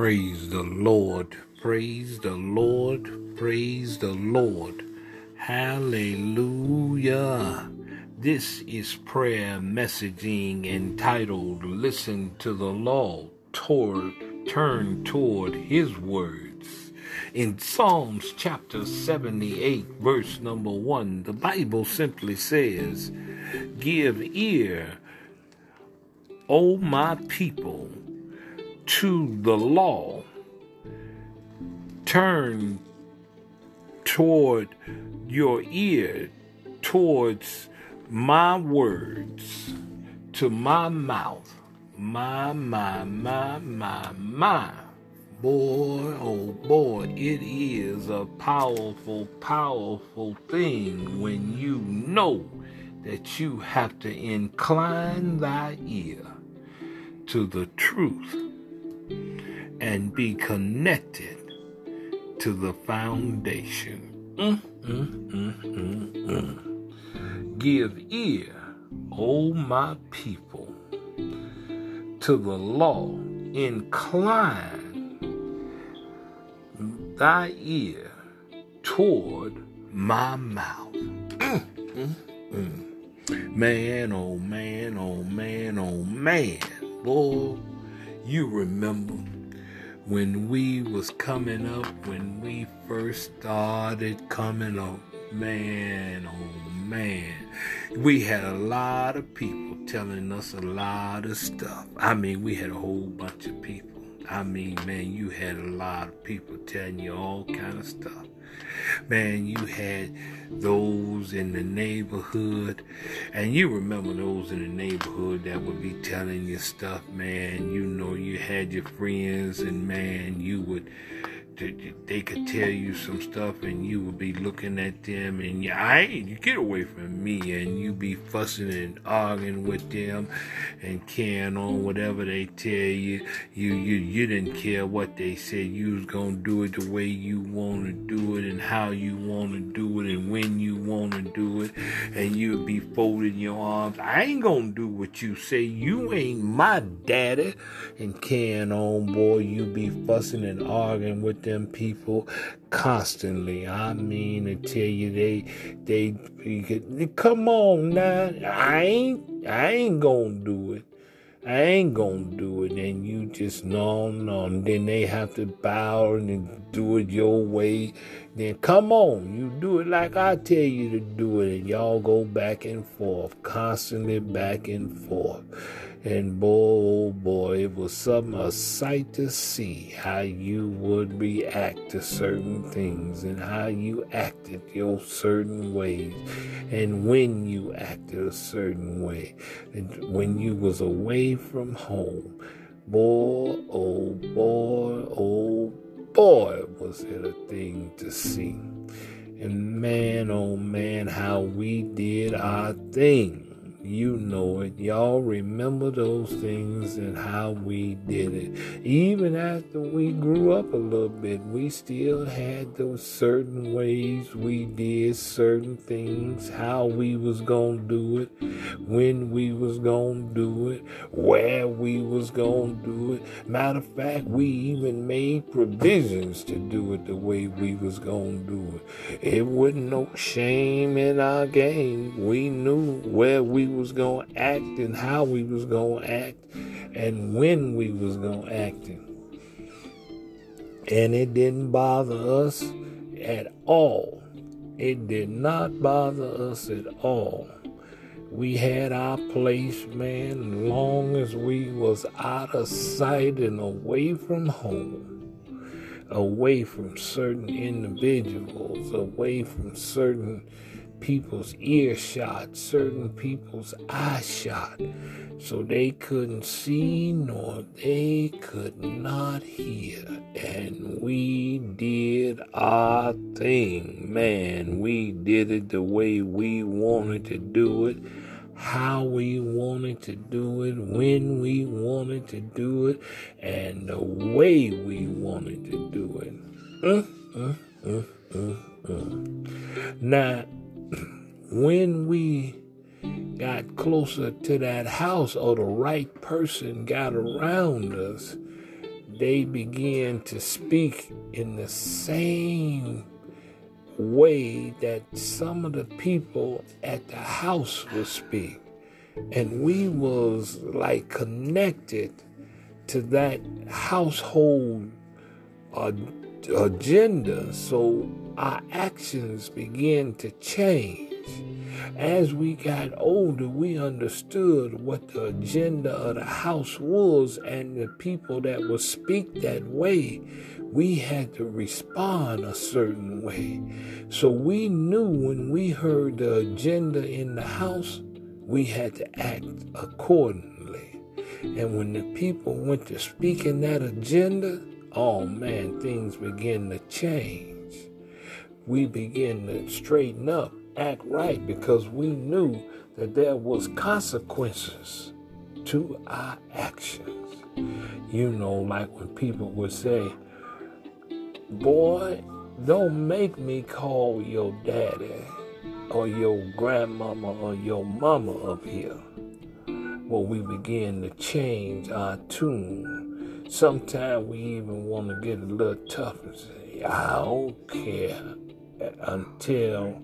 Praise the Lord. Praise the Lord. Praise the Lord. Hallelujah. This is prayer messaging entitled Listen to the Lord toward turn toward his words. In Psalms chapter 78 verse number 1, the Bible simply says, "Give ear, O my people, to the law, turn toward your ear towards my words, to my mouth. My, my, my, my, my. Boy, oh boy, it is a powerful, powerful thing when you know that you have to incline thy ear to the truth and be connected to the foundation. Mm, mm, mm, Give ear, O my people, to the law. Incline thy ear toward my mouth. Man, oh man, oh man, oh man. Boy, you remember when we was coming up, when we first started coming up, man, oh man, we had a lot of people telling us a lot of stuff. I mean, we had a whole bunch of people. I mean, man, you had a lot of people telling you all kind of stuff. Man, you had those in the neighborhood, and you remember those in the neighborhood that would be telling you stuff, man. You know, you had your friends, and man, you would they could tell you some stuff and you would be looking at them and you, I you get away from me and you be fussing and arguing with them and carrying on whatever they tell you. You, you, you didn't care what they said. You was gonna do it the way you want to do it and how you want to do it and when you want to do it. And you'd be folding your arms. I ain't gonna do what you say. You ain't my daddy. And carrying on, boy, you be fussing and arguing with them them people constantly. I mean to tell you they they could, come on now. I ain't I ain't gonna do it. I ain't gonna do it, and you just no, no. And then they have to bow and do it your way. Then come on, you do it like I tell you to do it, and y'all go back and forth, constantly back and forth. And boy, oh boy, it was some a sight to see how you would react to certain things and how you acted your certain ways and when you acted a certain way. And when you was away from home, boy, oh boy, oh boy, was it a thing to see. And man, oh man, how we did our thing you know it. Y'all remember those things and how we did it. Even after we grew up a little bit, we still had those certain ways we did certain things, how we was going to do it, when we was going to do it, where we was going to do it. Matter of fact, we even made provisions to do it the way we was going to do it. It wasn't no shame in our game. We knew where we was going to act and how we was going to act and when we was going to act. And it didn't bother us at all. It did not bother us at all. We had our place, man, long as we was out of sight and away from home, away from certain individuals, away from certain people's earshot, certain people's eye shot, so they couldn't see nor they could not hear. And we did our thing, man. We did it the way we wanted to do it, how we wanted to do it, when we wanted to do it, and the way we wanted to do it. Uh, uh, uh. Now, when we got closer to that house or the right person got around us, they began to speak in the same way that some of the people at the house would speak. And we was like connected to that household uh, agenda. So our actions began to change. As we got older, we understood what the agenda of the house was, and the people that would speak that way, we had to respond a certain way. So we knew when we heard the agenda in the house, we had to act accordingly. And when the people went to speak in that agenda, oh man, things began to change. We began to straighten up act right because we knew that there was consequences to our actions. You know, like when people would say, boy, don't make me call your daddy or your grandmama or your mama up here. Well, we begin to change our tune. Sometimes we even want to get a little tough and say, I don't care until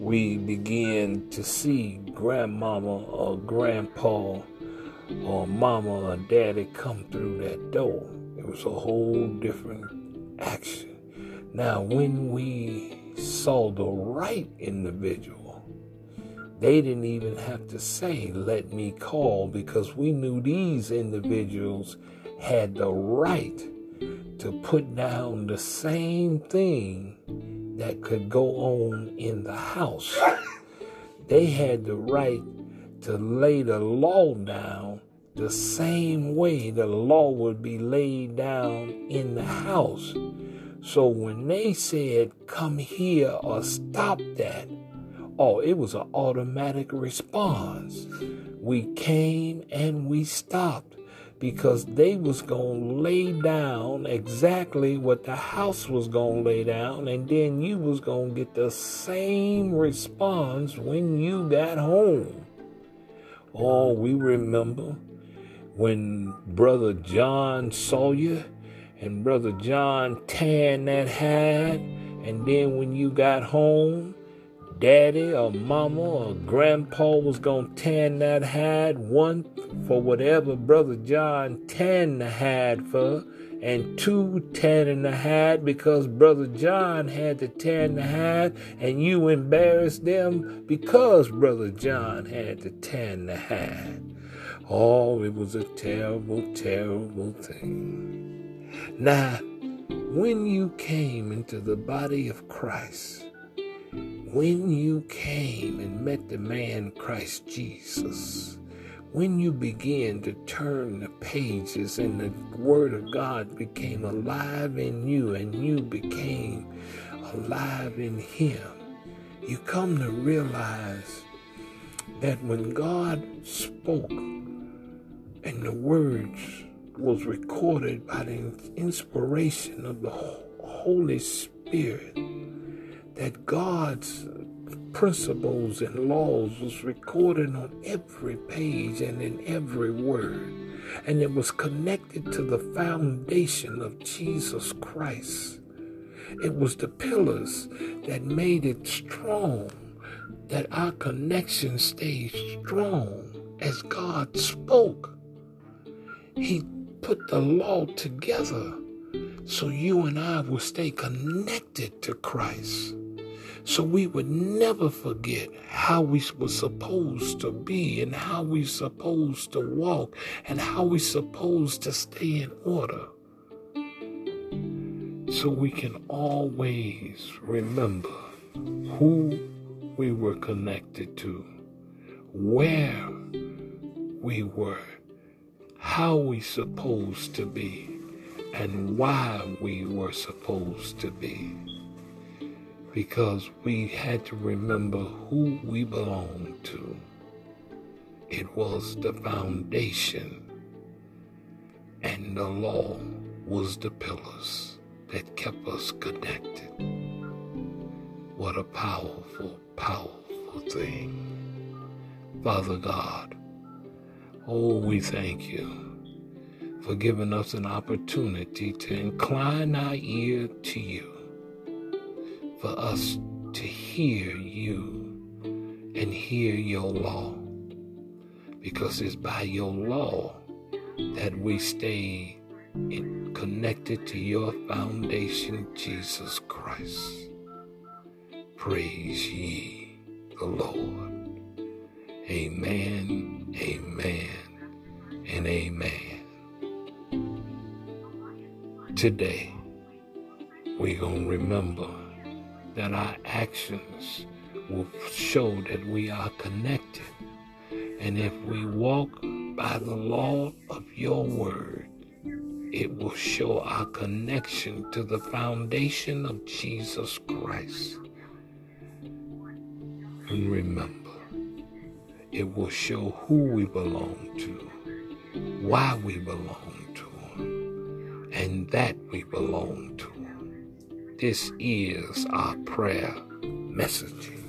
we begin to see grandmama or grandpa or mama or daddy come through that door. It was a whole different action. Now, when we saw the right individual, they didn't even have to say, let me call, because we knew these individuals had the right to put down the same thing that could go on in the house. They had the right to lay the law down the same way the law would be laid down in the house. So when they said, come here or stop that, oh, it was an automatic response. We came and we stopped because they was going to lay down exactly what the house was going to lay down and then you was going to get the same response when you got home. Oh, we remember when brother John saw you and brother John tanned that hat and then when you got home daddy or mama or grandpa was gonna tan that hide one for whatever brother John tanned the hide for, and two tanning the hide because brother John had to tan the hide, and you embarrassed them because brother John had to tan the hide. Oh, it was a terrible, terrible thing. Now, when you came into the body of Christ, when you came and met the man Christ Jesus, when you began to turn the pages and the Word of God became alive in you and you became alive in Him, you come to realize that when God spoke and the words was recorded by the inspiration of the Holy Spirit, that God's principles and laws was recorded on every page and in every word. And it was connected to the foundation of Jesus Christ. It was the pillars that made it strong, that our connection stayed strong as God spoke. He put the law together so you and I will stay connected to Christ so we would never forget how we were supposed to be and how we supposed to walk and how we supposed to stay in order. So we can always remember who we were connected to, where we were, how we supposed to be, and why we were supposed to be because we had to remember who we belonged to. It was the foundation, and the law was the pillars that kept us connected. What a powerful, powerful thing. Father God, oh, we thank you for giving us an opportunity to incline our ear to you, for us to hear you and hear your law, because it's by your law that we stay connected to your foundation, Jesus Christ. Praise ye the Lord. Amen, amen, and amen. Today, we're going to remember that our actions will show that we are connected. And if we walk by the law of your word, it will show our connection to the foundation of Jesus Christ. And remember, it will show who we belong to, why we belong to and that we belong to. This is our prayer message.